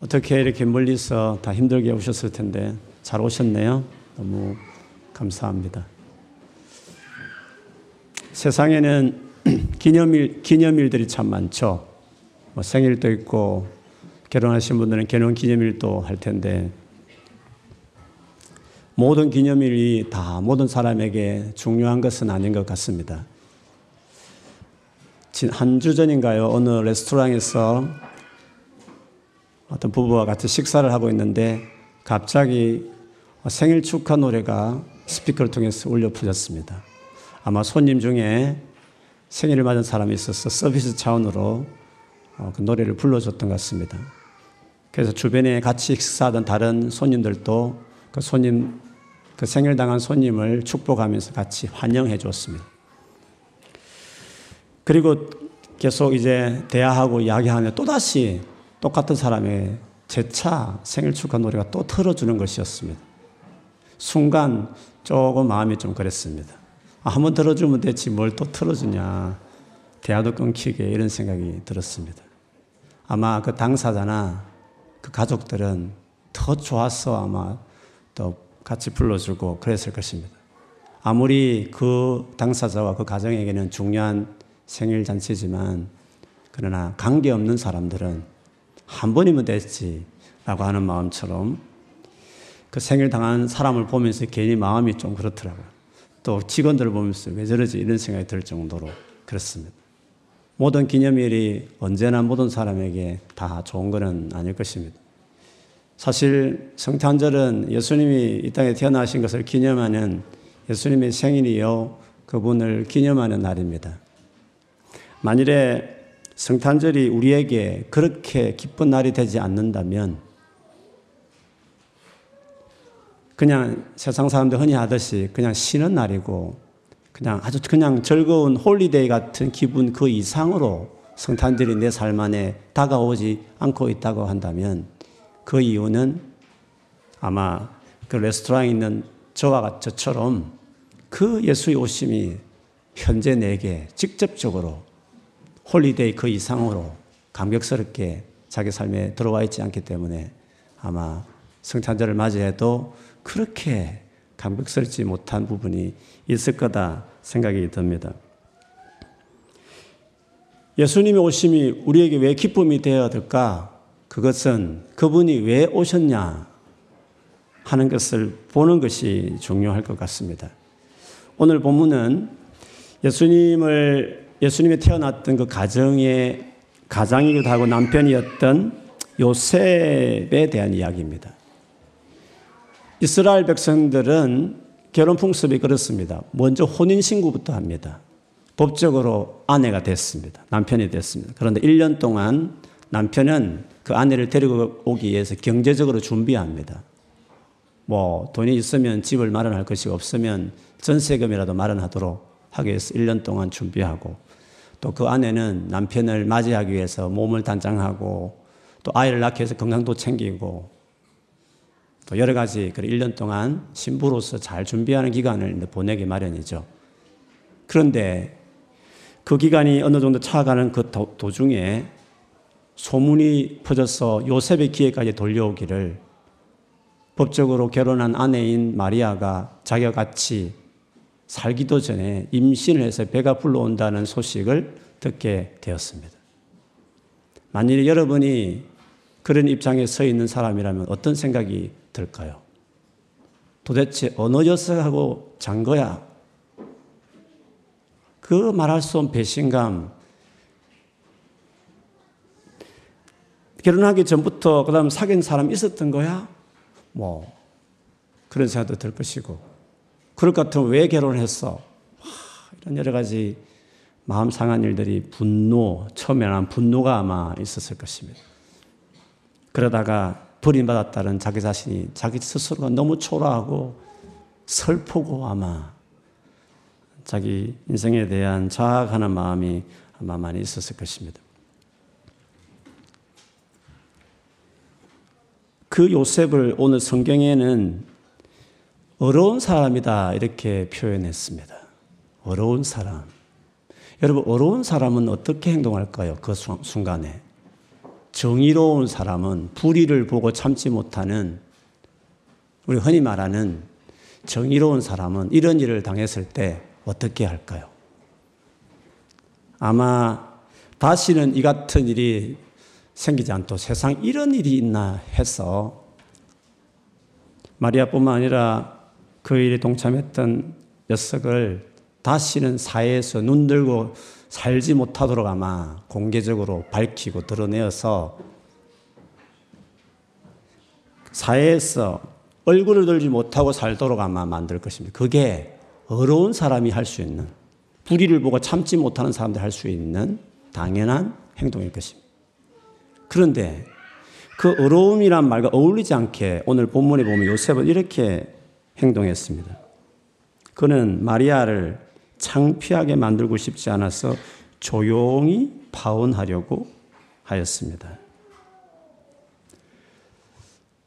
어떻게 이렇게 멀리서 다 힘들게 오셨을 텐데 잘 오셨네요. 너무 감사합니다. 세상에는 기념일, 기념일들이 참 많죠. 뭐 생일도 있고, 결혼하신 분들은 결혼 기념일도 할 텐데, 모든 기념일이 다 모든 사람에게 중요한 것은 아닌 것 같습니다. 한 주 전인가요? 어느 레스토랑에서 어떤 부부와 같이 식사를 하고 있는데 갑자기 생일 축하 노래가 스피커를 통해서 울려 퍼졌습니다. 아마 손님 중에 생일을 맞은 사람이 있어서 서비스 차원으로 어, 그 노래를 불러줬던 것 같습니다. 그래서 주변에 같이 식사하던 다른 손님들도 그 손님, 그 생일 당한 손님을 축복하면서 같이 환영해 줬습니다. 그리고 계속 이제 대화하고 이야기하면 또다시 똑같은 사람의 재차 생일 축하 노래가 또 틀어주는 것이었습니다. 순간 조금 마음이 좀 그랬습니다. 아, 한번 들어주면 됐지 뭘 또 틀어주냐. 대화도 끊기게 이런 생각이 들었습니다. 아마 그 당사자나 그 가족들은 더 좋았어 아마 또 같이 불러주고 그랬을 것입니다. 아무리 그 당사자와 그 가정에게는 중요한 생일 잔치지만 그러나 관계 없는 사람들은 한 번이면 됐지 라고 하는 마음처럼 그 생일 당한 사람을 보면서 괜히 마음이 좀 그렇더라고요. 또 직원들을 보면서 왜 저러지 이런 생각이 들 정도로 그렇습니다. 모든 기념일이 언제나 모든 사람에게 다 좋은 것은 아닐 것입니다. 사실 성탄절은 예수님이 이 땅에 태어나신 것을 기념하는 예수님의 생일이요 그분을 기념하는 날입니다. 만일에 성탄절이 우리에게 그렇게 기쁜 날이 되지 않는다면 그냥 세상 사람들 흔히 하듯이 그냥 쉬는 날이고 그냥 아주 그냥 즐거운 holiday 같은 기분 그 이상으로 성탄절이 내 삶 안에 다가오지 않고 있다고 한다면 그 이유는 아마 그 레스토랑에 있는 저와 저처럼 그 예수의 오심이 현재 내게 직접적으로 holiday 그 이상으로 감격스럽게 자기 삶에 들어와 있지 않기 때문에 아마 성탄절을 맞이해도 그렇게 감격스럽지 못한 부분이 있을 거다 생각이 듭니다. 예수님의 오심이 우리에게 왜 기쁨이 되어야 될까? 그것은 그분이 왜 오셨냐 하는 것을 보는 것이 중요할 것 같습니다. 오늘 본문은 예수님을 예수님이 태어났던 그 가정의 가장이기도 하고 남편이었던 요셉에 대한 이야기입니다. 이스라엘 백성들은 결혼 풍습이 그렇습니다. 먼저 혼인신고부터 합니다. 법적으로 아내가 됐습니다. 남편이 됐습니다. 그런데 1년 동안 남편은 그 아내를 데리고 오기 위해서 경제적으로 준비합니다. 뭐 돈이 있으면 집을 마련할 것이 없으면 전세금이라도 마련하도록 하기 위해서 1년 동안 준비하고 또 그 아내는 남편을 맞이하기 위해서 몸을 단장하고 또 아이를 낳기 위해서 건강도 챙기고 또 여러 가지 그 1년 동안 신부로서 잘 준비하는 기간을 보내기 마련이죠. 그런데 그 기간이 어느 정도 차가는 그 도 중에 소문이 퍼져서 요셉의 기회까지 돌려오기를 법적으로 결혼한 아내인 마리아가 자기와 같이 살기도 전에 임신을 해서 배가 불러온다는 소식을 듣게 되었습니다. 만일 여러분이 그런 입장에 서 있는 사람이라면 어떤 생각이 들까요? 도대체 어느 녀석하고 잔 거야? 그 말할 수 없는 배신감. 결혼하기 전부터 그 다음 사귄 사람 있었던 거야? 뭐, 그런 생각도 들 것이고. 그럴 것 같으면 왜 결혼했어? 이런 여러 가지 마음 상한 일들이 분노, 처음에는 분노가 아마 있었을 것입니다. 그러다가 버림받았다는 자기 자신이 자기 스스로가 너무 초라하고 슬프고 아마 자기 인생에 대한 자학하는 마음이 아마 많이 있었을 것입니다. 그 요셉을 오늘 성경에는 어려운 사람이다 이렇게 표현했습니다. 어려운 사람. 여러분, 어려운 사람은 어떻게 행동할까요? 그 순간에. 정의로운 사람은 불의를 보고 참지 못하는 우리 흔히 말하는 정의로운 사람은 이런 일을 당했을 때 어떻게 할까요? 아마 다시는 이 같은 일이 생기지 않도록 세상 이런 일이 있나 해서 마리아뿐만 아니라 그 일에 동참했던 녀석을 다시는 사회에서 눈 들고 살지 못하도록 아마 공개적으로 밝히고 드러내어서 사회에서 얼굴을 들지 못하고 살도록 아마 만들 것입니다. 그게 어려운 사람이 할 수 있는, 불의를 보고 참지 못하는 사람들이 할수 있는 당연한 행동일 것입니다. 그런데 그 어려움이란 말과 어울리지 않게 오늘 본문에 보면 요셉은 이렇게 행동했습니다. 그는 마리아를 창피하게 만들고 싶지 않아서 조용히 파혼하려고 하였습니다.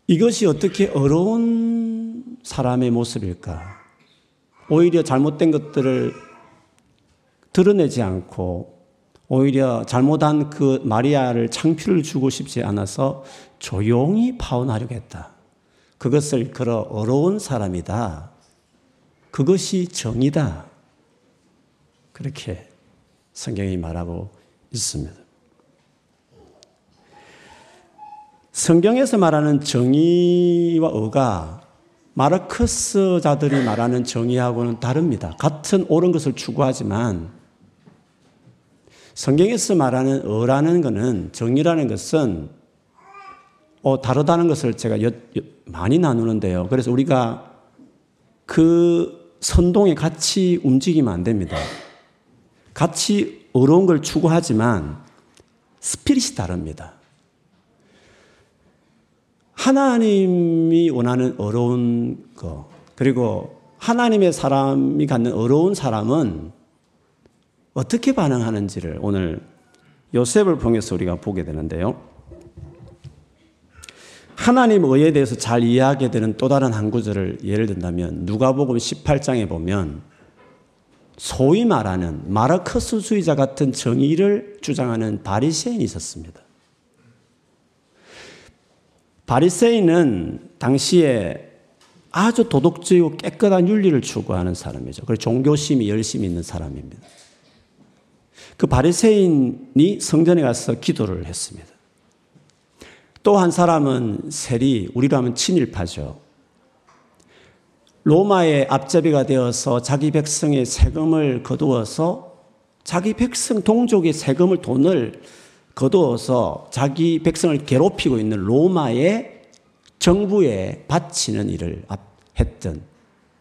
이것이 어떻게 어려운 사람의 모습일까? 오히려 잘못된 것들을 드러내지 않고 오히려 잘못한 그 마리아를 창피를 주고 싶지 않아서 조용히 파혼하려고 했다. 그것을 걸어 어려운 사람이다. 그것이 정이다. 그렇게 성경이 말하고 있습니다. 성경에서 말하는 정의와 의가 마르크스 자들이 말하는 정의하고는 다릅니다. 같은 옳은 것을 추구하지만 성경에서 말하는 의라는 것은 정의라는 것은 어, 다르다는 것을 제가 여, 여, 많이 나누는데요. 그래서 우리가 그 선동에 같이 움직이면 안 됩니다. 같이 어려운 걸 추구하지만 스피릿이 다릅니다. 하나님이 원하는 어려운 거, 그리고 하나님의 사람이 갖는 어려운 사람은 어떻게 반응하는지를 오늘 요셉을 통해서 우리가 보게 되는데요. 하나님 의에 대해서 잘 이해하게 되는 또 다른 한 구절을 예를 든다면 누가복음 18장에 보면 소위 말하는 마르크스 주의자 같은 정의를 주장하는 바리새인이 있었습니다. 바리새인은 당시에 아주 도덕적이고 깨끗한 윤리를 추구하는 사람이죠. 그리고 종교심이 열심히 있는 사람입니다. 그 바리새인이 성전에 가서 기도를 했습니다. 또 한 사람은 셀이 우리로 하면 친일파죠. 로마의 앞잡이가 되어서 자기 백성의 세금을 거두어서 자기 백성 동족의 세금을 돈을 거두어서 자기 백성을 괴롭히고 있는 로마의 정부에 바치는 일을 했던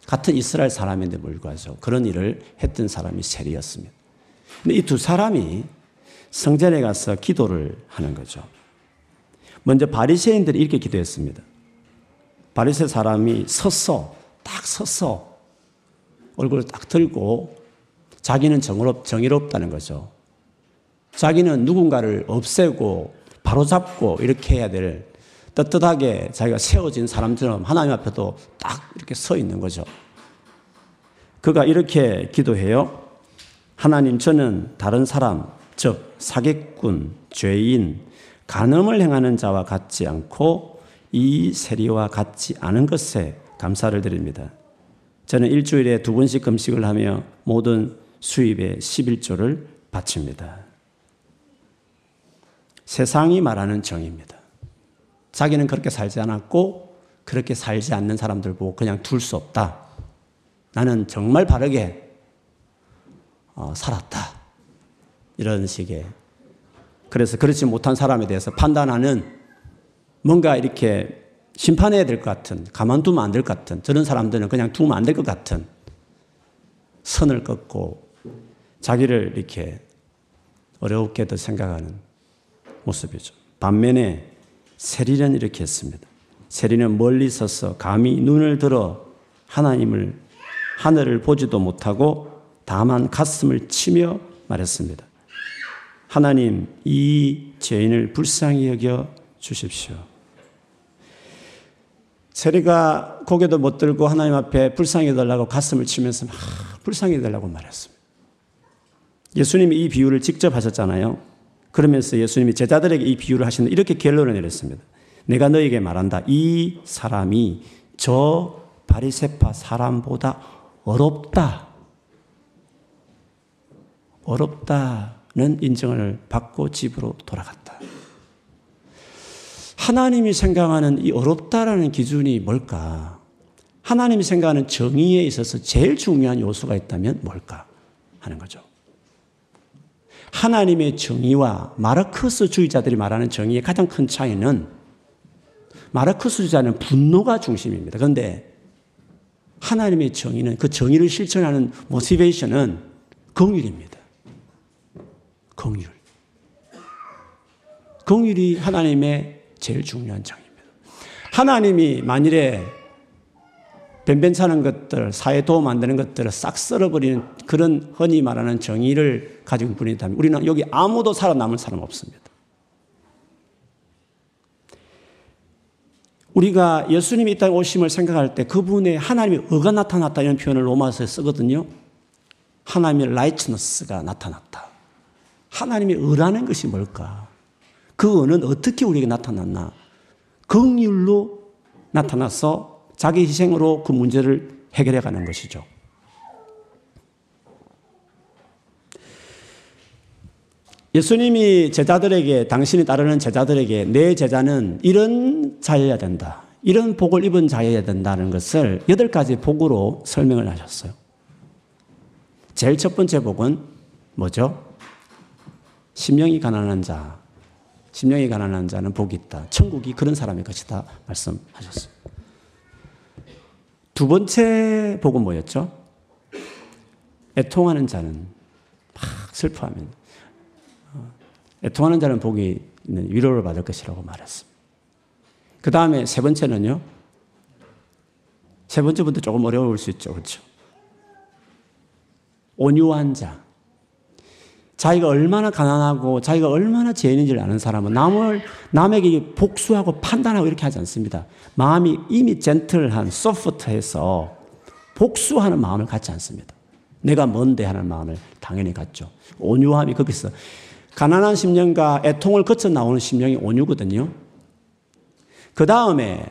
같은 이스라엘 사람인데 불구하고 그런 일을 했던 사람이 셀이었습니다. 근데 이 두 사람이 성전에 가서 기도를 하는 거죠. 먼저 바리새인들이 이렇게 기도했습니다. 바리새 사람이 섰어, 딱 섰어, 얼굴을 딱 들고 자기는 정의롭, 정의롭다는 거죠. 자기는 누군가를 없애고 바로잡고 이렇게 해야 될 떳떳하게 자기가 세워진 사람처럼 하나님 앞에도 딱 이렇게 서 있는 거죠. 그가 이렇게 기도해요. 하나님 저는 다른 사람, 즉 사객꾼, 죄인, 간음을 행하는 자와 같지 않고 이 세리와 같지 않은 것에 감사를 드립니다. 저는 일주일에 두 번씩 금식을 하며 모든 수입의 11조를 바칩니다. 세상이 말하는 정의입니다. 자기는 그렇게 살지 않았고 그렇게 살지 않는 사람들 보고 그냥 둘 수 없다. 나는 정말 바르게 어, 살았다. 이런 식의. 그래서 그렇지 못한 사람에 대해서 판단하는 뭔가 이렇게 심판해야 될 것 같은, 가만두면 안 될 것 같은, 저런 사람들은 그냥 두면 안 될 것 같은 선을 긋고 자기를 이렇게 어렵게도 생각하는 모습이죠. 반면에 세리는 이렇게 했습니다. 세리는 멀리 서서 감히 눈을 들어 하나님을 하늘을 보지도 못하고 다만 가슴을 치며 말했습니다. 하나님, 이 죄인을 불쌍히 여겨 주십시오. 세리가 고개도 못 들고 하나님 앞에 불쌍히 해달라고 가슴을 치면서 막 불쌍히 해달라고 말했습니다. 예수님이 이 비유를 직접 하셨잖아요. 그러면서 예수님이 제자들에게 이 비유를 하시는 이렇게 결론을 내렸습니다. 내가 너에게 말한다. 이 사람이 저 바리세파 사람보다 어렵다. 어렵다는 인정을 받고 집으로 돌아갔다. 하나님이 생각하는 이 어렵다라는 기준이 뭘까? 하나님이 생각하는 정의에 있어서 제일 중요한 요소가 있다면 뭘까? 하는 거죠. 하나님의 정의와 마르크스 주의자들이 말하는 정의의 가장 큰 차이는 마르크스 주의자는 분노가 중심입니다. 그런데 하나님의 정의는 그 정의를 실천하는 모티베이션은 긍휼입니다. 긍휼. 긍휼이 하나님의 제일 중요한 장입니다. 하나님이 만일에 변변찮은 것들, 사회 도움 안 되는 것들을 싹 썰어버리는 그런 흔히 말하는 정의를 가지고 분이다면 우리는 여기 아무도 살아남을 사람 없습니다. 우리가 예수님이 이 땅에 오심을 생각할 때 그분의 하나님의 의가 나타났다 이런 표현을 로마서에 쓰거든요. 하나님의 라이트너스가 나타났다. 하나님의 의라는 것이 뭘까? 그 의는 어떻게 우리에게 나타났나? 긍휼로 나타나서 자기 희생으로 그 문제를 해결해 가는 것이죠. 예수님이 제자들에게 당신이 따르는 제자들에게 내 제자는 이런 자여야 된다. 이런 복을 입은 자여야 된다는 것을 여덟 가지 복으로 설명을 하셨어요. 제일 첫 번째 복은 뭐죠? 심령이 가난한 자. 심령이 가난한 자는 복이 있다. 천국이 그런 사람의 것이다. 말씀하셨어요. 두 번째 복은 뭐였죠? 애통하는 자는 막 슬퍼하면 애통하는 자는 복이 있는 위로를 받을 것이라고 말했습니다. 그 다음에 세 번째는요. 세 번째부터 조금 어려울 수 있죠. 그렇죠? 온유한 자. 자기가 얼마나 가난하고 자기가 얼마나 죄인인지를 아는 사람은 남을 남에게 복수하고 판단하고 이렇게 하지 않습니다. 마음이 이미 젠틀한 소프트해서 복수하는 마음을 갖지 않습니다. 내가 뭔데 하는 마음을 당연히 갖죠. 온유함이 거기서 가난한 심령과 애통을 거쳐 나오는 심령이 온유거든요. 그 다음에,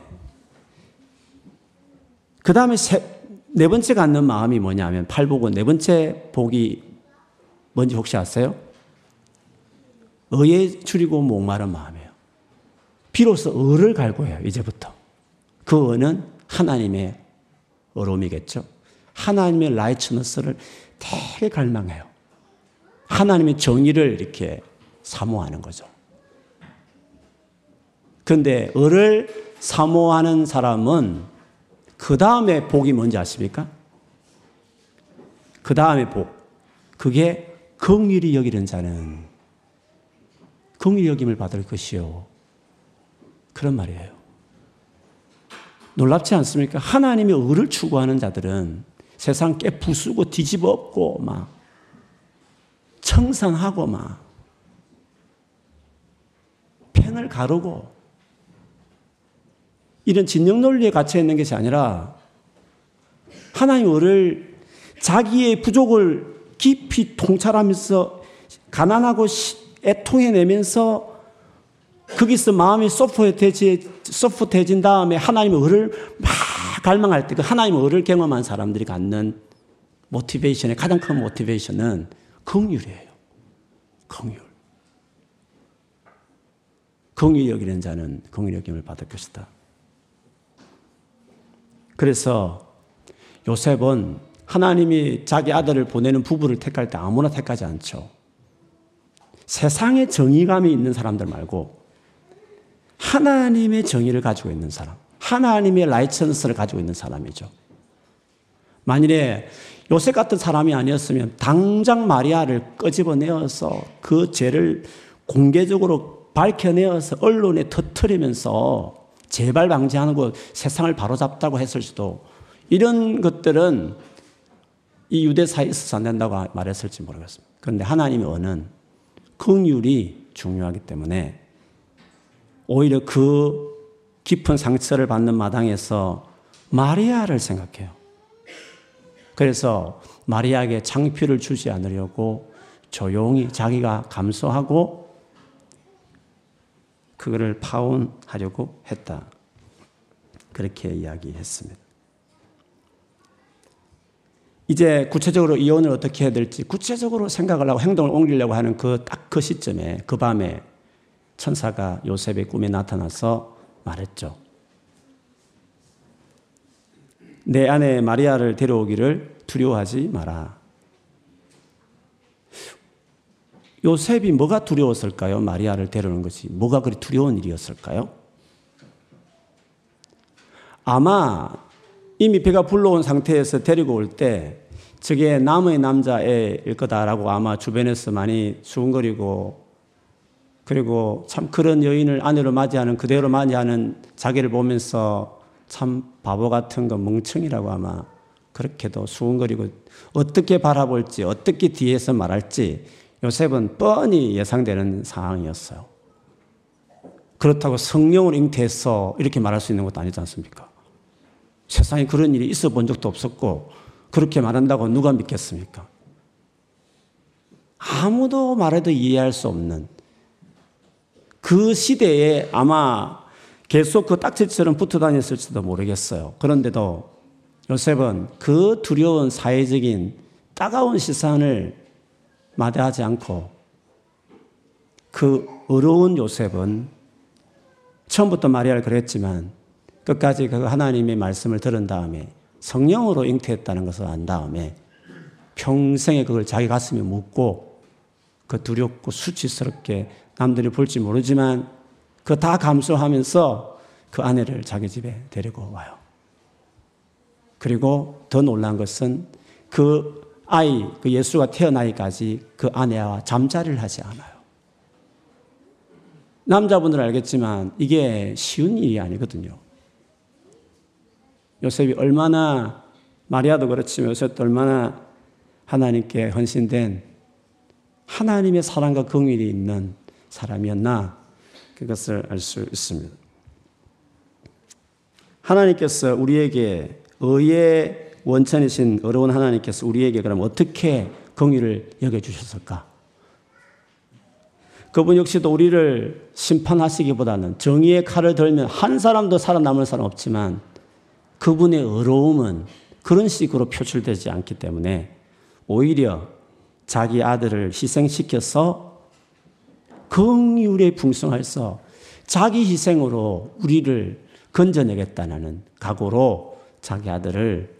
그 다음에 네 번째 갖는 마음이 뭐냐면 팔복은 네 번째 복이 뭔지 혹시 아세요? 의에 줄이고 목마른 마음이에요. 비로소 의를 갈구해요, 이제부터. 그 의는 하나님의 어로움이겠죠. 하나님의 라이츠너스를 되게 갈망해요. 하나님의 정의를 이렇게 사모하는 거죠. 그런데 을을 사모하는 사람은 그 다음에 복이 뭔지 아십니까? 그 다음에 복. 그게 긍휼히 여기는 자는 긍휼히 여김을 받을 것이요. 그런 말이에요. 놀랍지 않습니까? 하나님의 의를 추구하는 자들은 세상 깨 부수고 뒤집어 엎고 막 청산하고 막 펜을 가르고 이런 진영 논리에 갇혀 있는 것이 아니라 하나님 을 자기의 부족을 깊이 통찰하면서 가난하고 애통해내면서 거기서 마음이 소프트해진 다음에 하나님의 을을 막 갈망할 때 그 하나님의 을을 경험한 사람들이 갖는 모티베이션의 가장 큰 모티베이션은 긍휼이에요. 긍휼. 긍휼 여기는 자는 긍휼 여김을 받을 것이다. 그래서 요셉은 하나님이 자기 아들을 보내는 부부를 택할 때 아무나 택하지 않죠. 세상의 정의감이 있는 사람들 말고 하나님의 정의를 가지고 있는 사람, 하나님의 라이천스를 가지고 있는 사람이죠. 만일에 요셉 같은 사람이 아니었으면 당장 마리아를 끄집어내어서 그 죄를 공개적으로 밝혀내어서 언론에 터트리면서 재발 방지하는 거 세상을 바로잡다고 했을 수도 이런 것들은 이 유대 사이에 있어서 안 된다고 말했을지 모르겠습니다. 그런데 하나님의 언은 긍휼이 중요하기 때문에 오히려 그 깊은 상처를 받는 마당에서 마리아를 생각해요. 그래서 마리아에게 창피를 주지 않으려고 조용히 자기가 감수하고 그거를 파혼하려고 했다. 그렇게 이야기했습니다. 이제 구체적으로 이혼을 어떻게 해야 될지 구체적으로 생각을 하고 행동을 옮기려고 하는 그 딱그 그 시점에 그 밤에 천사가 요셉의 꿈에 나타나서 말했죠. 내 아내 마리아를 데려오기를 두려워하지 마라. 요셉이 뭐가 두려웠을까요? 마리아를 데려오는 것이 뭐가 그리 두려운 일이었을까요? 아마 이미 배가 불러온 상태에서 데리고 올 때 저게 남의 남자애일 거다라고 아마 주변에서 많이 수근거리고 그리고 참 그런 여인을 아내로 맞이하는 그대로 맞이하는 자기를 보면서 참 바보 같은 거 멍청이라고 아마 그렇게도 수근거리고 어떻게 바라볼지 어떻게 뒤에서 말할지 요셉은 뻔히 예상되는 상황이었어요. 그렇다고 성령을 잉태해서 이렇게 말할 수 있는 것도 아니지 않습니까? 세상에 그런 일이 있어 본 적도 없었고, 그렇게 말한다고 누가 믿겠습니까? 아무도 말해도 이해할 수 없는 그 시대에 아마 계속 그 딱지처럼 붙어 다녔을지도 모르겠어요. 그런데도 요셉은 그 두려운 사회적인 따가운 시선을 마다하지 않고 그 어려운 요셉은 처음부터 마리아를 그랬지만 끝까지 그 하나님의 말씀을 들은 다음에 성령으로 잉태했다는 것을 안 다음에 평생에 그걸 자기 가슴에 묻고 그 두렵고 수치스럽게 남들이 볼지 모르지만 그 다 감수하면서 그 아내를 자기 집에 데리고 와요. 그리고 더 놀란 것은 그 아이, 그 예수가 태어나기까지 그 아내와 잠자리를 하지 않아요. 남자분들 알겠지만 이게 쉬운 일이 아니거든요. 요셉이 얼마나 마리아도 그렇지만 요셉도 얼마나 하나님께 헌신된 하나님의 사랑과 긍휼이 있는 사람이었나 그것을 알 수 있습니다. 하나님께서 우리에게 의의 원천이신 어려운 하나님께서 우리에게 그럼 어떻게 긍휼을 여겨 주셨을까? 그분 역시도 우리를 심판하시기보다는 정의의 칼을 들면 한 사람도 살아남을 사람 없지만 그분의 어려움은 그런 식으로 표출되지 않기 때문에 오히려 자기 아들을 희생시켜서 긍휼에 풍성해서 자기 희생으로 우리를 건져내겠다는 각오로 자기 아들을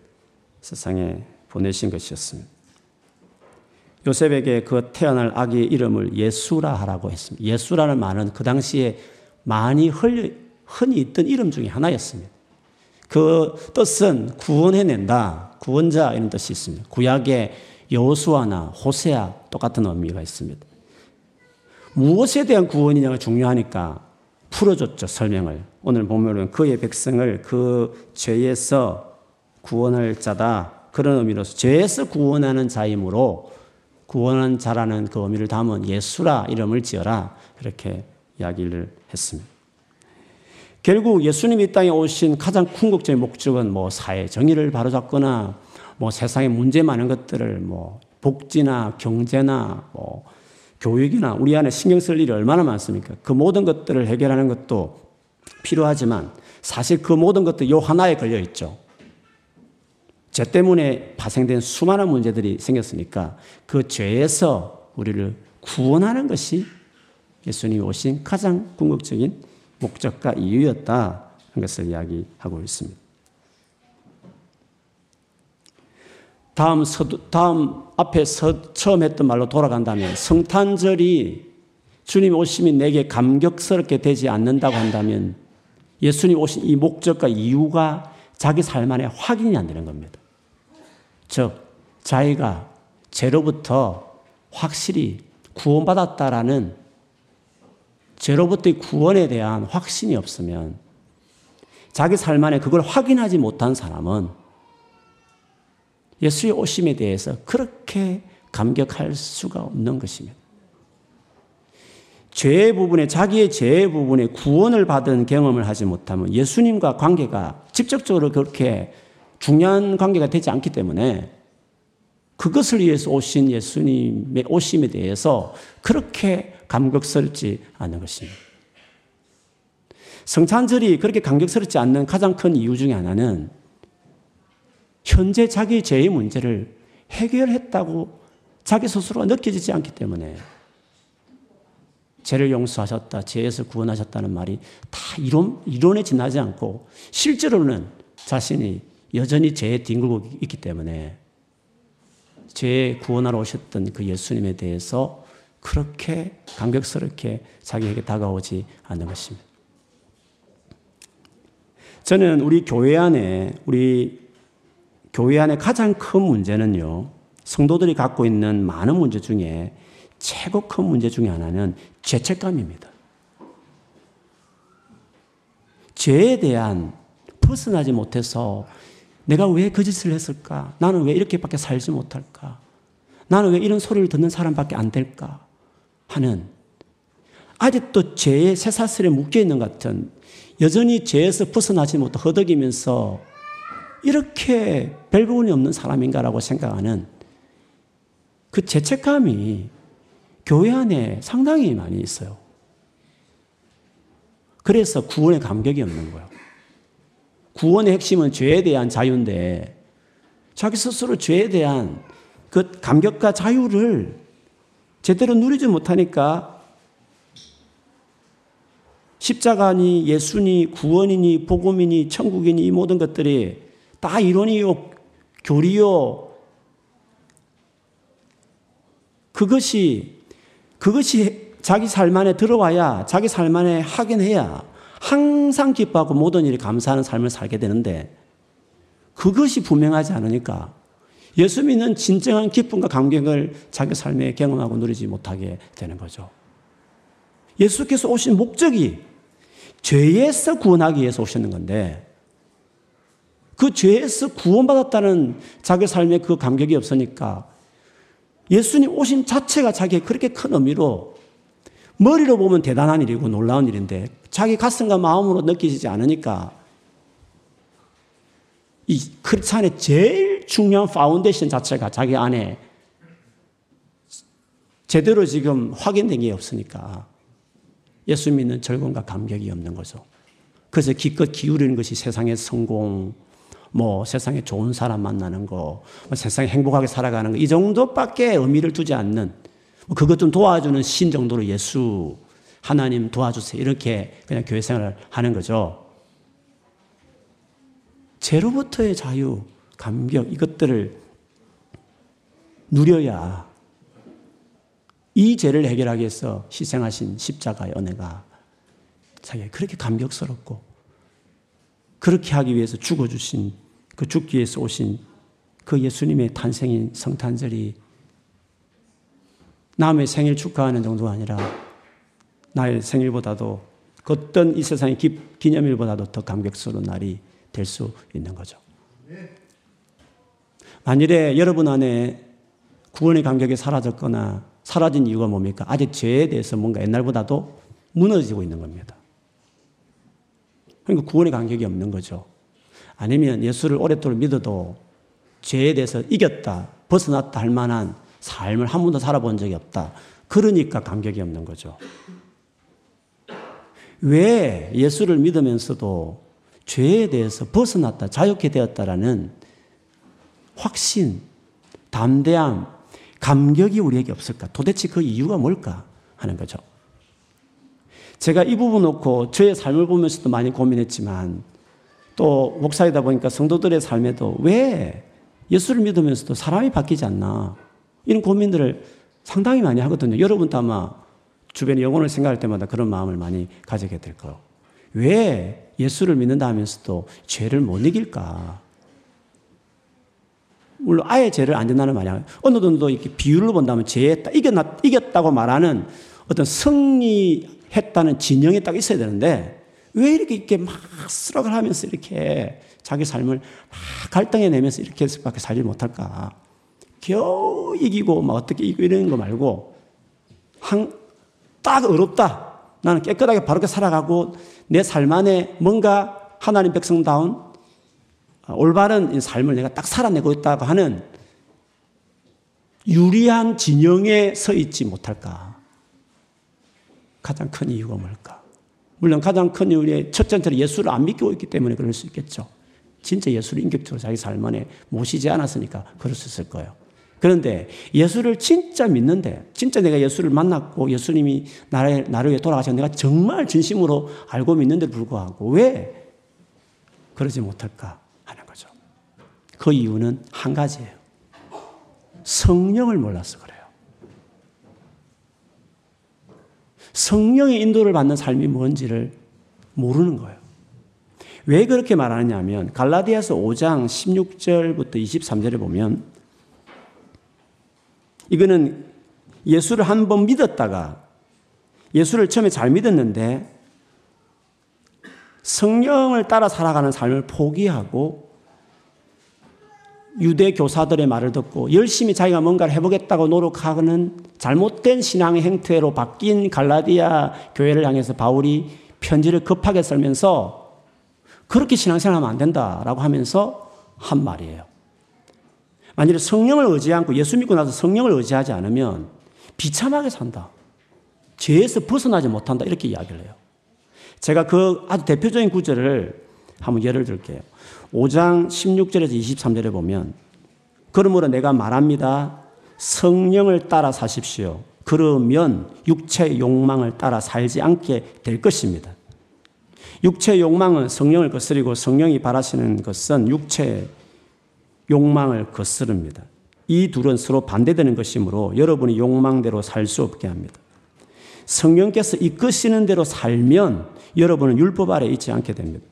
세상에 보내신 것이었습니다. 요셉에게 그 태어날 아기의 이름을 예수라 하라고 했습니다. 예수라는 말은 그 당시에 많이 흔히 있던 이름 중에 하나였습니다. 그 뜻은 구원해낸다, 구원자 이런 뜻이 있습니다. 구약의 여수아나 호세아 똑같은 의미가 있습니다. 무엇에 대한 구원이냐가 중요하니까 풀어줬죠, 설명을. 오늘 보면 그의 백성을 그 죄에서 구원할 자다. 그런 의미로서 죄에서 구원하는 자이므로 구원한 자라는 그 의미를 담은 예수라 이름을 지어라. 그렇게 이야기를 했습니다. 결국 예수님이 이 땅에 오신 가장 궁극적인 목적은 뭐 사회 정의를 바로잡거나 뭐 세상에 문제 많은 것들을 뭐 복지나 경제나 뭐 교육이나 우리 안에 신경 쓸 일이 얼마나 많습니까? 그 모든 것들을 해결하는 것도 필요하지만 사실 그 모든 것도 요 하나에 걸려 있죠. 죄 때문에 파생된 수많은 문제들이 생겼으니까 그 죄에서 우리를 구원하는 것이 예수님이 오신 가장 궁극적인 목적과 이유였다 하는 것을 이야기하고 있습니다. 다음 서두, 다음 앞에 서, 처음 했던 말로 돌아간다면 성탄절이 주님 오심이 내게 감격스럽게 되지 않는다고 한다면 예수님 오신 이 목적과 이유가 자기 삶 안에 확인이 안 되는 겁니다. 즉, 자기가 죄로부터 확실히 구원받았다라는 죄로부터의 구원에 대한 확신이 없으면 자기 삶 안에 그걸 확인하지 못한 사람은 예수의 오심에 대해서 그렇게 감격할 수가 없는 것입니다. 죄의 부분에, 자기의 죄의 부분에 구원을 받은 경험을 하지 못하면 예수님과 관계가 직접적으로 그렇게 중요한 관계가 되지 않기 때문에 그것을 위해서 오신 예수님의 오심에 대해서 그렇게 감격스럽지 않은 것입니다. 성찬절이 그렇게 감격스럽지 않는 가장 큰 이유 중에 하나는 현재 자기 죄의 문제를 해결했다고 자기 스스로가 느껴지지 않기 때문에 죄를 용서하셨다, 죄에서 구원하셨다는 말이 다 이론, 이론에 지나지 않고 실제로는 자신이 여전히 죄에 뒹굴고 있기 때문에 죄 구원하러 오셨던 그 예수님에 대해서 그렇게 감격스럽게 자기에게 다가오지 않는 것입니다. 저는 우리 교회 안에, 우리 교회 안에 가장 큰 문제는요, 성도들이 갖고 있는 많은 문제 중에 최고 큰 문제 중에 하나는 죄책감입니다. 죄에 대한 벗어나지 못해서 내가 왜그 짓을 했을까? 나는 왜 이렇게밖에 살지 못할까? 나는 왜 이런 소리를 듣는 사람밖에 안 될까? 하는 아직도 죄의 쇠사슬에 묶여 있는 것 같은 여전히 죄에서 벗어나지 못해 허덕이면서 이렇게 별 부분이 없는 사람인가라고 생각하는 그 죄책감이 교회 안에 상당히 많이 있어요. 그래서 구원의 감격이 없는 거예요. 구원의 핵심은 죄에 대한 자유인데 자기 스스로 죄에 대한 그 감격과 자유를 제대로 누리지 못하니까 십자가니 예수니 구원이니 복음이니 천국이니 이 모든 것들이 다 이론이요 교리요. 그것이 그것이 자기 삶 안에 들어와야 자기 삶 안에 하긴 해야 항상 기뻐하고 모든 일이 감사하는 삶을 살게 되는데 그것이 분명하지 않으니까 예수 믿는 진정한 기쁨과 감격을 자기 삶에 경험하고 누리지 못하게 되는 거죠. 예수께서 오신 목적이 죄에서 구원하기 위해서 오셨는 건데 그 죄에서 구원받았다는 자기 삶에 그 감격이 없으니까 예수님 오신 자체가 자기의 그렇게 큰 의미로 머리로 보면 대단한 일이고 놀라운 일인데 자기 가슴과 마음으로 느끼지 않으니까 이 크리스찬의 제일 중요한 파운데이션 자체가 자기 안에 제대로 지금 확인된 게 없으니까 예수 믿는 즐거움과 감격이 없는 거죠. 그래서 기껏 기울이는 것이 세상의 성공, 뭐 세상에 좋은 사람 만나는 거, 뭐 세상에 행복하게 살아가는 거, 이 정도밖에 의미를 두지 않는 뭐 그것 좀 도와주는 신 정도로 예수, 하나님 도와주세요. 이렇게 그냥 교회 생활을 하는 거죠. 죄로부터의 자유, 감격, 이것들을 누려야 이 죄를 해결하기 위해서 희생하신 십자가의 은혜가 자기가 그렇게 감격스럽고 그렇게 하기 위해서 죽어주신 그 죽기 위해서 오신 그 예수님의 탄생인 성탄절이 남의 생일 축하하는 정도가 아니라 나의 생일보다도 그 어떤 이 세상의 기 념일보다도 더 감격스러운 날이 될 수 있는 거죠. 만일에 여러분 안에 구원의 감격이 사라졌거나 사라진 이유가 뭡니까? 아직 죄에 대해서 뭔가 옛날보다도 무너지고 있는 겁니다. 그러니까 구원의 감격이 없는 거죠. 아니면 예수를 오랫동안 믿어도 죄에 대해서 이겼다, 벗어났다 할 만한 삶을 한 번도 살아본 적이 없다. 그러니까 감격이 없는 거죠. 왜 예수를 믿으면서도 죄에 대해서 벗어났다, 자유케 되었다라는 확신, 담대함, 감격이 우리에게 없을까? 도대체 그 이유가 뭘까? 하는 거죠. 제가 이 부분 놓고 저의 삶을 보면서도 많이 고민했지만 또 목사이다 보니까 성도들의 삶에도 왜 예수를 믿으면서도 사람이 바뀌지 않나? 이런 고민들을 상당히 많이 하거든요. 여러분도 아마 주변의 영혼을 생각할 때마다 그런 마음을 많이 가지게 될 거예요. 왜 예수를 믿는다 하면서도 죄를 못 이길까? 물론 아예 죄를 안 된다는 말이 아니라 어느 정도 이렇게 비율로 본다면 죄에 이겼나, 이겼다고 말하는 어떤 승리했다는 진영이 딱 있어야 되는데 왜 이렇게 이렇게 막 쓰락을 하면서 이렇게 자기 삶을 막 갈등해 내면서 이렇게 밖에 살지 못할까? 겨우 이기고 막 어떻게 이기고 이러는 거 말고 한, 딱 어렵다. 나는 깨끗하게 바르게 살아가고 내 삶 안에 뭔가 하나님 백성다운 올바른 삶을 내가 딱 살아내고 있다고 하는 유리한 진영에 서 있지 못할까? 가장 큰 이유가 뭘까? 물론 가장 큰 이유의 첫 번째로 예수를 안 믿고 있기 때문에 그럴 수 있겠죠. 진짜 예수를 인격적으로 자기 삶 안에 모시지 않았으니까 그럴 수 있을 거예요. 그런데 예수를 진짜 믿는데, 진짜 내가 예수를 만났고 예수님이 나를, 나를 위해 돌아가셔 내가 정말 진심으로 알고 믿는데 불구하고 왜 그러지 못할까 하는 거죠. 그 이유는 한 가지예요. 성령을 몰라서 그래요. 성령의 인도를 받는 삶이 뭔지를 모르는 거예요. 왜 그렇게 말하느냐 하면 갈라디아서 5장 16절부터 23절에 보면 이거는 예수를 한 번 믿었다가 예수를 처음에 잘 믿었는데 성령을 따라 살아가는 삶을 포기하고 유대 교사들의 말을 듣고 열심히 자기가 뭔가를 해보겠다고 노력하는 잘못된 신앙의 행태로 바뀐 갈라디아 교회를 향해서 바울이 편지를 급하게 쓰면서 그렇게 신앙생활하면 안 된다라고 하면서 한 말이에요. 만약에 성령을 의지 않고 예수 믿고 나서 성령을 의지하지 않으면 비참하게 산다. 죄에서 벗어나지 못한다. 이렇게 이야기를 해요. 제가 그 아주 대표적인 구절을 한번 예를 들게요. 5장 16절에서 23절에 보면 그러므로 내가 말합니다. 성령을 따라 사십시오. 그러면 육체의 욕망을 따라 살지 않게 될 것입니다. 육체의 욕망은 성령을 거스리고 성령이 바라시는 것은 육체의 욕망을 거스릅니다. 이 둘은 서로 반대되는 것이므로 여러분이 욕망대로 살 수 없게 합니다. 성령께서 이끄시는 대로 살면 여러분은 율법 아래 있지 않게 됩니다.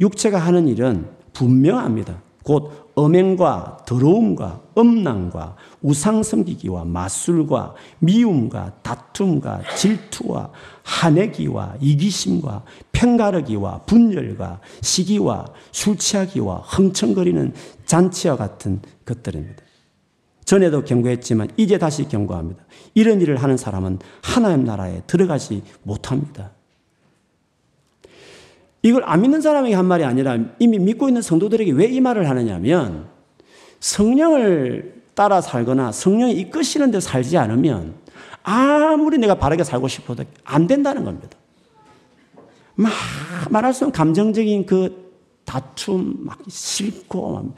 육체가 하는 일은 분명합니다. 곧 엄행과 더러움과 음란과 우상 섬기기와 마술과 미움과 다툼과 질투와 한해기와 이기심과 편가르기와 분열과 시기와 술 취하기와 흥청거리는 잔치와 같은 것들입니다. 전에도 경고했지만 이제 다시 경고합니다. 이런 일을 하는 사람은 하나님 나라에 들어가지 못합니다. 이걸 안 믿는 사람에게 한 말이 아니라 이미 믿고 있는 성도들에게 왜 이 말을 하느냐면 성령을 따라 살거나 성령이 이끄시는 데 살지 않으면 아무리 내가 바르게 살고 싶어도 안 된다는 겁니다. 막 말할 수 없는 감정적인 그 다툼, 막 싫고, 막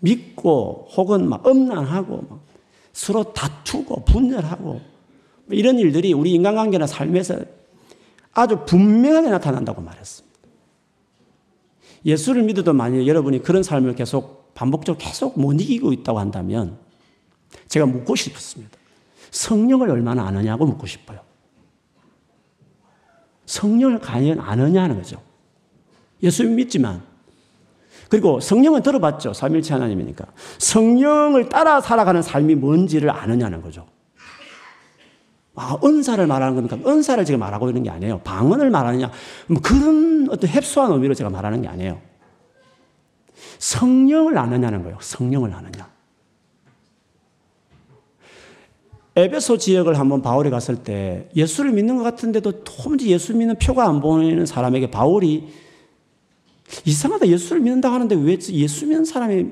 믿고, 혹은 막 음란하고, 막 서로 다투고, 분열하고, 이런 일들이 우리 인간관계나 삶에서 아주 분명하게 나타난다고 말했습니다. 예수를 믿어도 만약 여러분이 그런 삶을 계속 반복적으로 계속 못 이기고 있다고 한다면 제가 묻고 싶습니다. 성령을 얼마나 아느냐고 묻고 싶어요. 성령을 과연 아느냐는 거죠. 예수 믿지만 그리고 성령은 들어봤죠. 삼일체 하나님이니까. 성령을 따라 살아가는 삶이 뭔지를 아느냐는 거죠. 아, 은사를 말하는 겁니까? 은사를 제가 말하고 있는 게 아니에요. 방언을 말하느냐. 뭐 그런 어떤 햅소한 의미로 제가 말하는 게 아니에요. 성령을 아느냐는 거예요. 성령을 아느냐. 에베소 지역을 한번 바울이 갔을 때 예수를 믿는 것 같은데도 도무지 예수 믿는 표가 안 보이는 사람에게 바울이 이상하다 예수를 믿는다 하는데 왜 예수 믿는 사람이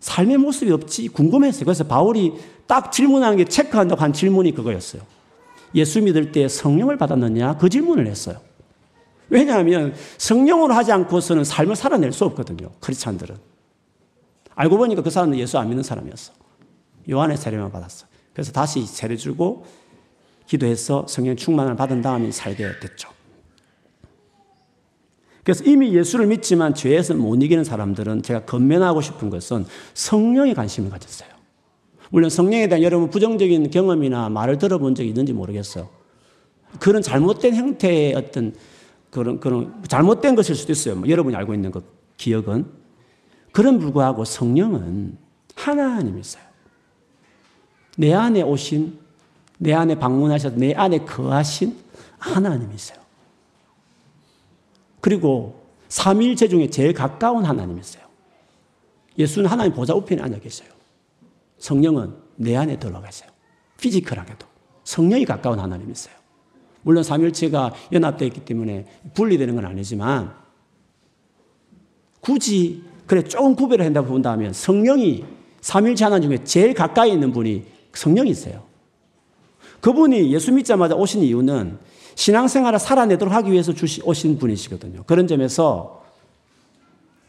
삶의 모습이 없지 궁금했어요. 그래서 바울이 딱 질문한 게 체크한다고 한 질문이 그거였어요. 예수 믿을 때 성령을 받았느냐? 그 질문을 했어요. 왜냐하면 성령으로 하지 않고서는 삶을 살아낼 수 없거든요. 크리스찬들은. 알고 보니까 그 사람은 예수 안 믿는 사람이었어. 요한의 세례만 받았어. 그래서 다시 세례 주고 기도해서 성령 충만을 받은 다음에 살게 됐죠. 그래서 이미 예수를 믿지만 죄에서 못 이기는 사람들은 제가 건면하고 싶은 것은 성령에 관심을 가졌어요. 물론 성령에 대한 여러분 부정적인 경험이나 말을 들어본 적이 있는지 모르겠어요. 그런 잘못된 형태의 어떤 그런, 그런 잘못된 것일 수도 있어요. 뭐 여러분이 알고 있는 그 기억은. 그런 불구하고 성령은 하나님이세요. 내 안에 오신, 내 안에 방문하셔서 내 안에 거하신 하나님이세요. 그리고 삼일체 중에 제일 가까운 하나님이세요. 예수는 하나님 보좌 우편에 앉아 계세요. 성령은 내 안에 들어가세요. 피지컬하게도. 성령이 가까운 하나님이세요. 물론 삼일체가 연합되어 있기 때문에 분리되는 건 아니지만 굳이 그래 조금 구별을 한다고 본다면 성령이 삼일체 하나님 중에 제일 가까이 있는 분이 성령이세요. 그분이 예수 믿자마자 오신 이유는 신앙생활을 살아내도록 하기 위해서 주시, 오신 분이시거든요. 그런 점에서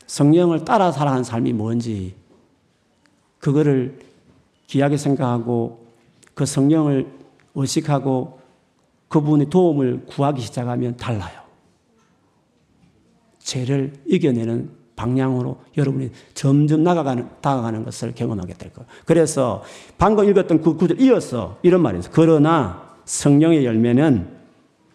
성령을 따라 살아가는 삶이 뭔지 그거를 귀하게 생각하고 그 성령을 의식하고 그분의 도움을 구하기 시작하면 달라요. 죄를 이겨내는 방향으로 여러분이 점점 나가가는, 다가가는 것을 경험하게 될 거예요. 그래서 방금 읽었던 그 구절 이어서 이런 말이 있어요. 그러나 성령의 열매는,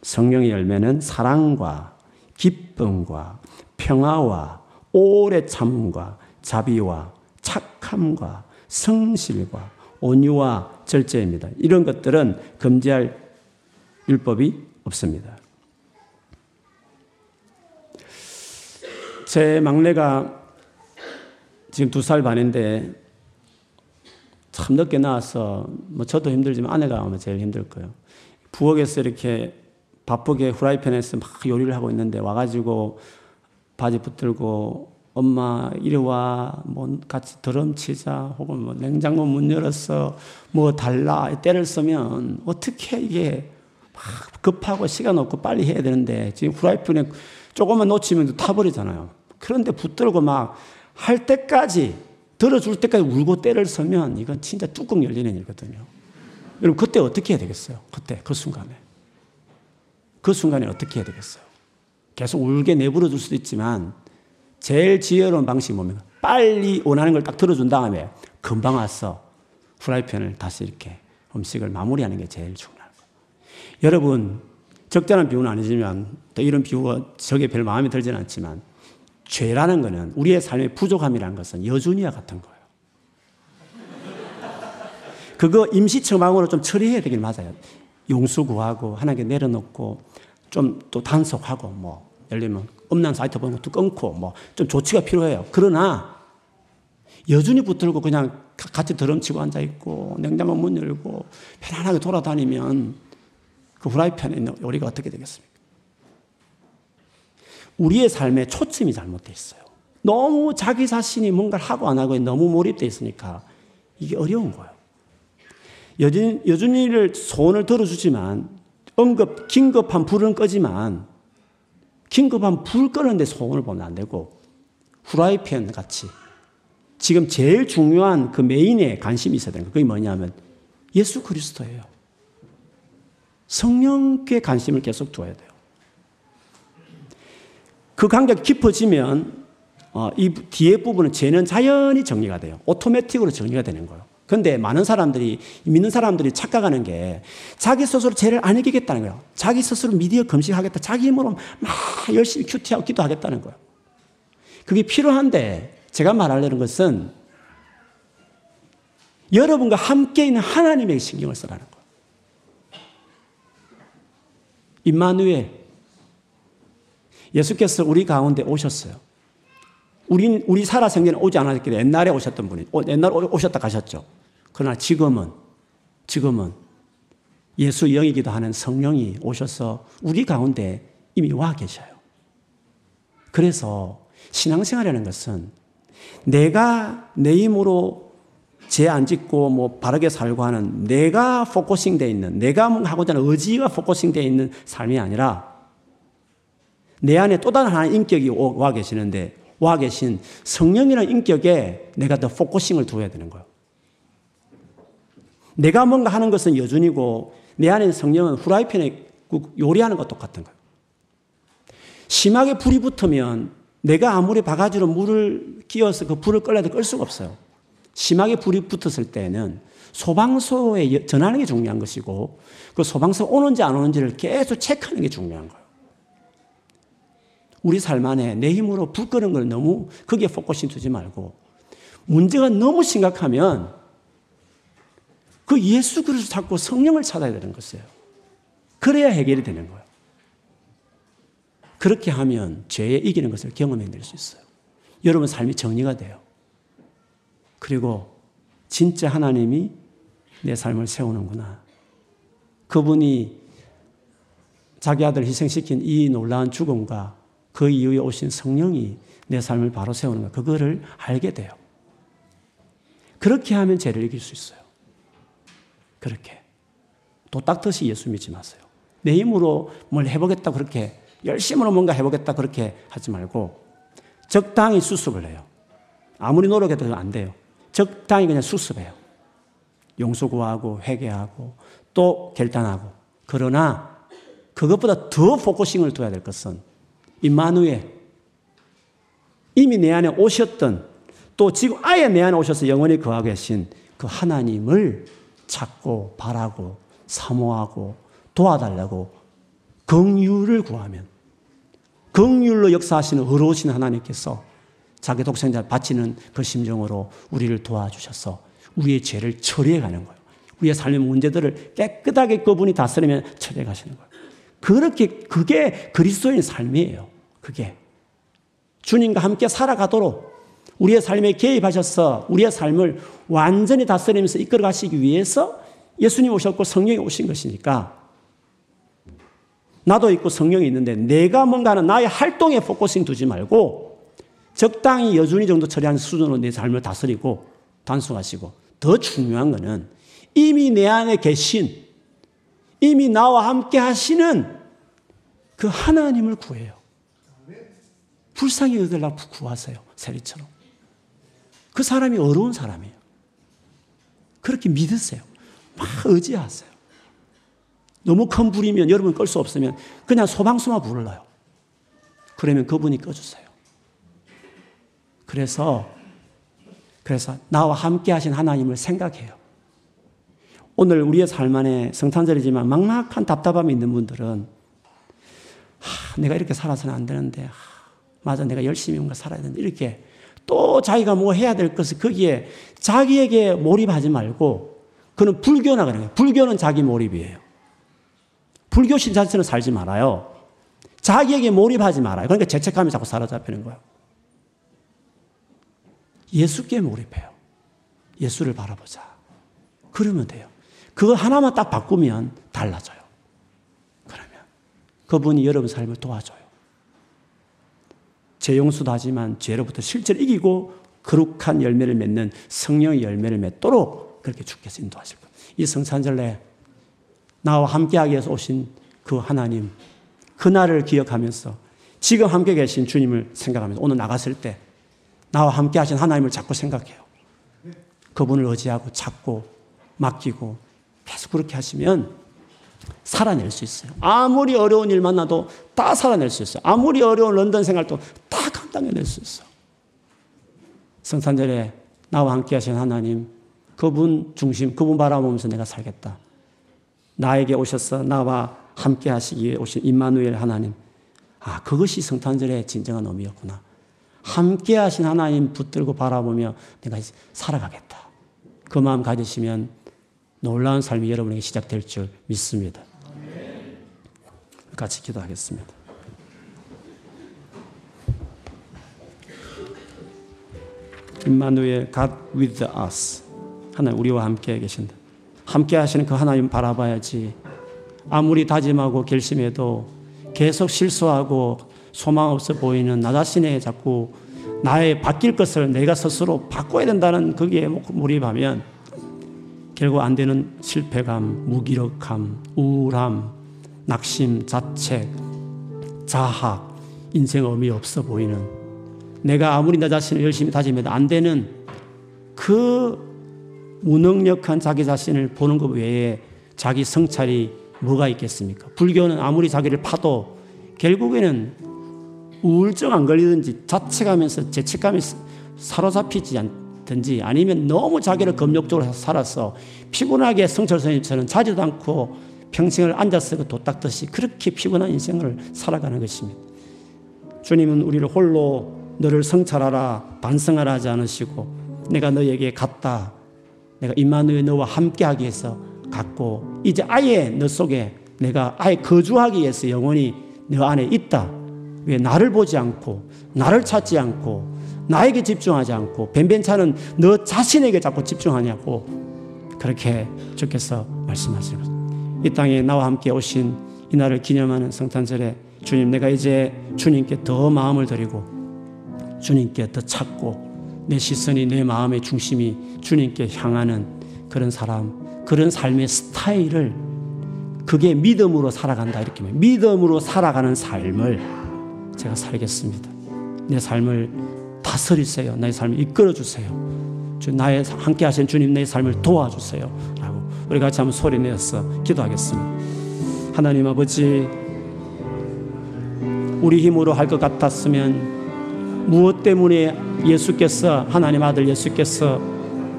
성령의 열매는 사랑과 기쁨과 평화와 오래 참음과 자비와 착함과 성실과 온유와 절제입니다. 이런 것들은 금지할 율법이 없습니다. 제 막내가 지금 두 살 반인데 참 늦게 나와서 뭐 저도 힘들지만 아내가 아마 제일 힘들 거예요. 부엌에서 이렇게 바쁘게 후라이팬에서 막 요리를 하고 있는데 와가지고 바지 붙들고 엄마 이리 와, 뭐 같이 드럼 치자, 혹은 뭐 냉장고 문 열었어, 뭐 달라, 때를 쓰면 어떻게 이게 막 급하고 시간 없고 빨리 해야 되는데 지금 후라이팬에 조금만 놓치면 타버리잖아요. 그런데 붙들고 막 할 때까지 들어줄 때까지 울고 때를 서면 이건 진짜 뚜껑 열리는 일거든요. 여러분 그때 어떻게 해야 되겠어요? 그때 그 순간에 그 순간에 어떻게 해야 되겠어요? 계속 울게 내버려 둘 수도 있지만 제일 지혜로운 방식이 뭡니까? 빨리 원하는 걸 딱 들어준 다음에 금방 와서 후라이팬을 다시 이렇게 음식을 마무리하는 게 제일 중요한 거예요. 여러분 적절한 비유는 아니지만 또 이런 비유가 저게 별 마음에 들지는 않지만 죄라는 것은 우리의 삶의 부족함이라는 것은 여준이와 같은 거예요. 그거 임시 처방으로 좀 처리해야 되긴 맞아요. 용수 구하고 하나님께 내려놓고 좀 또 단속하고 뭐 예를 들면 음란 사이트 보는 것도 끊고 뭐 좀 조치가 필요해요. 그러나 여준이 붙들고 그냥 같이 드럼치고 앉아 있고 냉장고 문 열고 편안하게 돌아다니면 그 후라이팬에 있는 요리가 어떻게 되겠습니까? 우리의 삶에 초점이 잘못되어 있어요. 너무 자기 자신이 뭔가를 하고 안 하고에 너무 몰입되어 있으니까 이게 어려운 거예요. 여준, 여준이를 소원을 들어주지만 응급, 긴급한 불은 끄지만 긴급한 불 끄는데 소원을 보면 안 되고 후라이팬 같이 지금 제일 중요한 그 메인에 관심이 있어야 되는 거. 그게 뭐냐면 예수 그리스도예요. 성령께 관심을 계속 둬야 돼요. 그 관계가 깊어지면 어, 이 뒤에 부분은 죄는 자연히 정리가 돼요. 오토매틱으로 정리가 되는 거예요. 근데 많은 사람들이, 믿는 사람들이 착각하는 게 자기 스스로 죄를 안 이기겠다는 거예요. 자기 스스로 미디어 금식하겠다. 자기 힘으로 막 열심히 큐티하고 기도하겠다는 거예요. 그게 필요한데 제가 말하려는 것은 여러분과 함께 있는 하나님에게 신경을 쓰라는 거예요. 임마누엘 예수께서 우리 가운데 오셨어요. 우리, 우리 살아 생전에 오지 않았기 때문에 옛날에 오셨던 분이, 옛날에 오셨다 가셨죠. 그러나 지금은, 지금은 예수 영이기도 하는 성령이 오셔서 우리 가운데 이미 와 계셔요. 그래서 신앙생활이라는 것은 내가 내 힘으로 죄 안 짓고 뭐 바르게 살고 하는 내가 focusing 돼 있는 내가 하고자 하는 의지가 focusing 돼 있는 삶이 아니라 내 안에 또 다른 하나의 인격이 와 계시는데 와 계신 성령이라는 인격에 내가 더 focusing을 두어야 되는 거예요. 내가 뭔가 하는 것은 여준이고 내 안에 성령은 후라이팬에 요리하는 것 똑같은 거예요. 심하게 불이 붙으면 내가 아무리 바가지로 물을 끼얹어서 그 불을 끄려도 끌 수가 없어요. 심하게 불이 붙었을 때는 소방서에 전화하는 게 중요한 것이고 그 소방서 오는지 안 오는지를 계속 체크하는 게 중요한 거예요. 우리 삶 안에 내 힘으로 불 끄는 걸 너무 거기에 focusing 두지 말고 문제가 너무 심각하면 그 예수 그리스도 찾고 성령을 찾아야 되는 것이에요. 그래야 해결이 되는 거예요. 그렇게 하면 죄에 이기는 것을 경험해낼 수 있어요. 여러분 삶이 정리가 돼요. 그리고 진짜 하나님이 내 삶을 세우는구나. 그분이 자기 아들 희생시킨 이 놀라운 죽음과 그 이후에 오신 성령이 내 삶을 바로 세우는 것, 그거를 알게 돼요. 그렇게 하면 죄를 이길 수 있어요. 그렇게. 또 딱듯이 예수 믿지 마세요. 내 힘으로 뭘 해보겠다 그렇게 열심으로 뭔가 해보겠다 그렇게 하지 말고 적당히 수습을 해요. 아무리 노력해도 안 돼요. 적당히 그냥 수습해요. 용서 구하고 회개하고 또 결단하고 그러나 그것보다 더 focusing을 둬야 될 것은 임마누엘 이미 내 안에 오셨던 또 지금 아예 내 안에 오셔서 영원히 거하고 계신 그 하나님을 찾고 바라고 사모하고 도와달라고 긍휼을 구하면 긍휼로 역사하시는 의로우신 하나님께서 자기 독생자를 바치는 그 심정으로 우리를 도와주셔서 우리의 죄를 처리해 가는 거예요. 우리의 삶의 문제들을 깨끗하게 그분이 다스리면 처리해 가시는 거예요. 그렇게 그게 그리스도인 삶이에요. 그게 주님과 함께 살아가도록 우리의 삶에 개입하셔서 우리의 삶을 완전히 다스리면서 이끌어 가시기 위해서 예수님 오셨고 성령이 오신 것이니까 나도 있고 성령이 있는데 내가 뭔가 하는 나의 활동에 focusing 두지 말고 적당히 여준이 정도 처리하는 수준으로 내 삶을 다스리고 단속하시고 더 중요한 것은 이미 내 안에 계신 이미 나와 함께 하시는 그 하나님을 구해요. 불쌍히 여겨달라고 구하세요. 세리처럼. 그 사람이 어려운 사람이에요. 그렇게 믿으세요. 막 의지하세요. 너무 큰 불이면 여러분 끌 수 없으면 그냥 소방수만 불러요. 그러면 그분이 꺼주세요. 그래서 그래서 나와 함께 하신 하나님을 생각해요. 오늘 우리의 삶 안에 성탄절이지만 막막한 답답함이 있는 분들은 하, 내가 이렇게 살아서는 안 되는데 하, 맞아 내가 열심히 뭔가 살아야 되는데 이렇게 또 자기가 뭐 해야 될 것을 거기에 자기에게 몰입하지 말고 그는 불교나 그런 거예요. 불교는 자기 몰입이에요. 불교 신자처럼 살지 말아요. 자기에게 몰입하지 말아요. 그러니까 죄책감이 자꾸 사로잡히는 거예요. 예수께 몰입해요. 예수를 바라보자. 그러면 돼요. 그거 하나만 딱 바꾸면 달라져요. 그러면 그분이 여러분 삶을 도와줘요. 죄 용서도 하지만 죄로부터 실제로 이기고 거룩한 열매를 맺는 성령의 열매를 맺도록 그렇게 주께서 인도하실 거예요. 이 성찬절에 나와 함께하기 위해서 오신 그 하나님, 그날을 기억하면서 지금 함께 계신 주님을 생각하면서 오늘 나갔을 때 나와 함께 하신 하나님을 자꾸 생각해요. 그분을 의지하고 찾고 맡기고 계속 그렇게 하시면 살아낼 수 있어요. 아무리 어려운 일 만나도 다 살아낼 수 있어요. 아무리 어려운 런던 생활도 다 감당해낼 수 있어. 성탄절에 나와 함께 하신 하나님, 그분 중심, 그분 바라보면서 내가 살겠다. 나에게 오셔서 나와 함께 하시기 위해 오신 임마누엘 하나님. 아, 그것이 성탄절의 진정한 의미였구나. 함께 하신 하나님 붙들고 바라보며 내가 살아가겠다. 그 마음 가지시면 놀라운 삶이 여러분에게 시작될 줄 믿습니다. 같이 기도하겠습니다. 임마누엘 God with us. 하나님 우리와 함께 계신다. 함께 하시는 그 하나님 바라봐야지. 아무리 다짐하고 결심해도 계속 실수하고 소망 없어 보이는 나 자신에 자꾸 나의 바뀔 것을 내가 스스로 바꿔야 된다는 거기에 몰입하면 결국 안 되는 실패감, 무기력함, 우울함, 낙심, 자책, 자학, 인생 의미 없어 보이는 내가 아무리 나 자신을 열심히 다짐해도 안 되는 그 무능력한 자기 자신을 보는 것 외에 자기 성찰이 뭐가 있겠습니까? 불교는 아무리 자기를 파도 결국에는 우울증 안 걸리든지 자책하면서 죄책감이 사로잡히지 않 든지 아니면 너무 자기를 검역적으로 살아서 피곤하게 성철 선생님처럼 자지도 않고 평생을 앉아서 도 닦듯이 그렇게 피곤한 인생을 살아가는 것입니다. 주님은 우리를 홀로 너를 성찰하라 반성하라 하지 않으시고 내가 너에게 갔다 내가 임마누엘 너와 함께하기 위해서 갔고 이제 아예 너 속에 내가 아예 거주하기 위해서 영원히 너 안에 있다. 왜 나를 보지 않고 나를 찾지 않고 나에게 집중하지 않고 변변찮은 너 자신에게 자꾸 집중하냐고 그렇게 주께서 말씀하십니다. 이 땅에 나와 함께 오신 이 날을 기념하는 성탄절에 주님 내가 이제 주님께 더 마음을 드리고 주님께 더 찾고 내 시선이 내 마음의 중심이 주님께 향하는 그런 사람, 그런 삶의 스타일을 그게 믿음으로 살아간다 이렇게. 믿음으로 살아가는 삶을 제가 살겠습니다. 내 삶을 다스리세요. 나의 삶을 이끌어 주세요. 주 나의 함께 하신 주님 내 삶을 도와주세요. 라고 우리 같이 한번 소리 내어서 기도하겠습니다. 하나님 아버지 우리 힘으로 할 것 같았으면 무엇 때문에 예수께서 하나님 아들 예수께서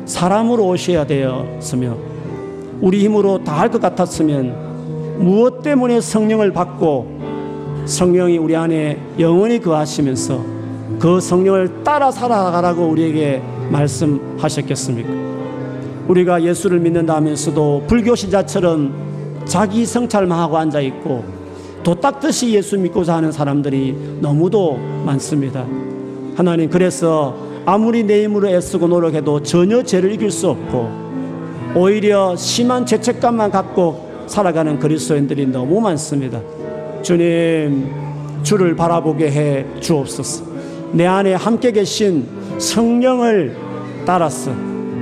사람으로 오셔야 되었으며 우리 힘으로 다 할 것 같았으면 무엇 때문에 성령을 받고 성령이 우리 안에 영원히 거하시면서 그 성령을 따라 살아가라고 우리에게 말씀하셨겠습니까? 우리가 예수를 믿는다 하면서도 불교 신자처럼 자기 성찰만 하고 앉아 있고 도딱듯이 예수 믿고자 하는 사람들이 너무도 많습니다. 하나님 그래서 아무리 내 힘으로 애쓰고 노력해도 전혀 죄를 이길 수 없고 오히려 심한 죄책감만 갖고 살아가는 그리스도인들이 너무 많습니다. 주님 주를 바라보게 해 주옵소서. 내 안에 함께 계신 성령을 따라서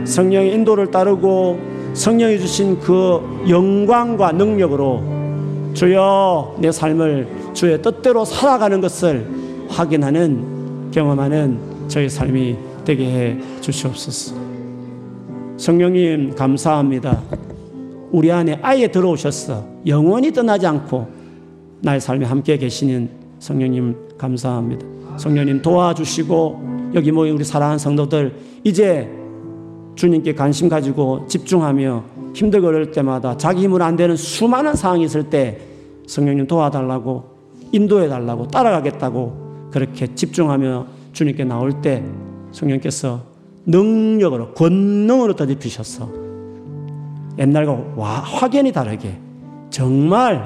성령의 인도를 따르고 성령이 주신 그 영광과 능력으로 주여 내 삶을 주의 뜻대로 살아가는 것을 확인하는 경험하는 저희 삶이 되게 해 주시옵소서. 성령님 감사합니다. 우리 안에 아예 들어오셨어. 영원히 떠나지 않고 나의 삶에 함께 계시는 성령님 감사합니다. 성령님 도와주시고 여기 모인 우리 사랑하는 성도들 이제 주님께 관심 가지고 집중하며 힘들고 어려울 때마다 자기 힘으로 안 되는 수많은 상황이 있을 때 성령님 도와달라고 인도해 달라고 따라가겠다고 그렇게 집중하며 주님께 나올 때 성령께서 능력으로 권능으로 더입히셔서 옛날과 와, 확연히 다르게 정말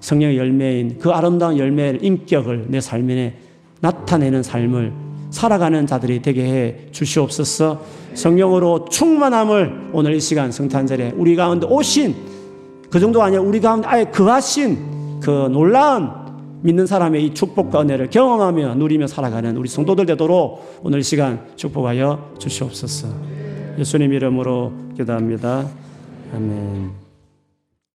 성령의 열매인 그 아름다운 열매의 인격을 내 삶에 나타내는 삶을 살아가는 자들이 되게 해 주시옵소서 성령으로 충만함을 오늘 이 시간 성탄절에 우리 가운데 오신 그 정도 아니라 우리 가운데 아예 거하신 그 놀라운 믿는 사람의 이 축복과 은혜를 경험하며 누리며 살아가는 우리 성도들 되도록 오늘 이 시간 축복하여 주시옵소서 예수님 이름으로 기도합니다. 아멘.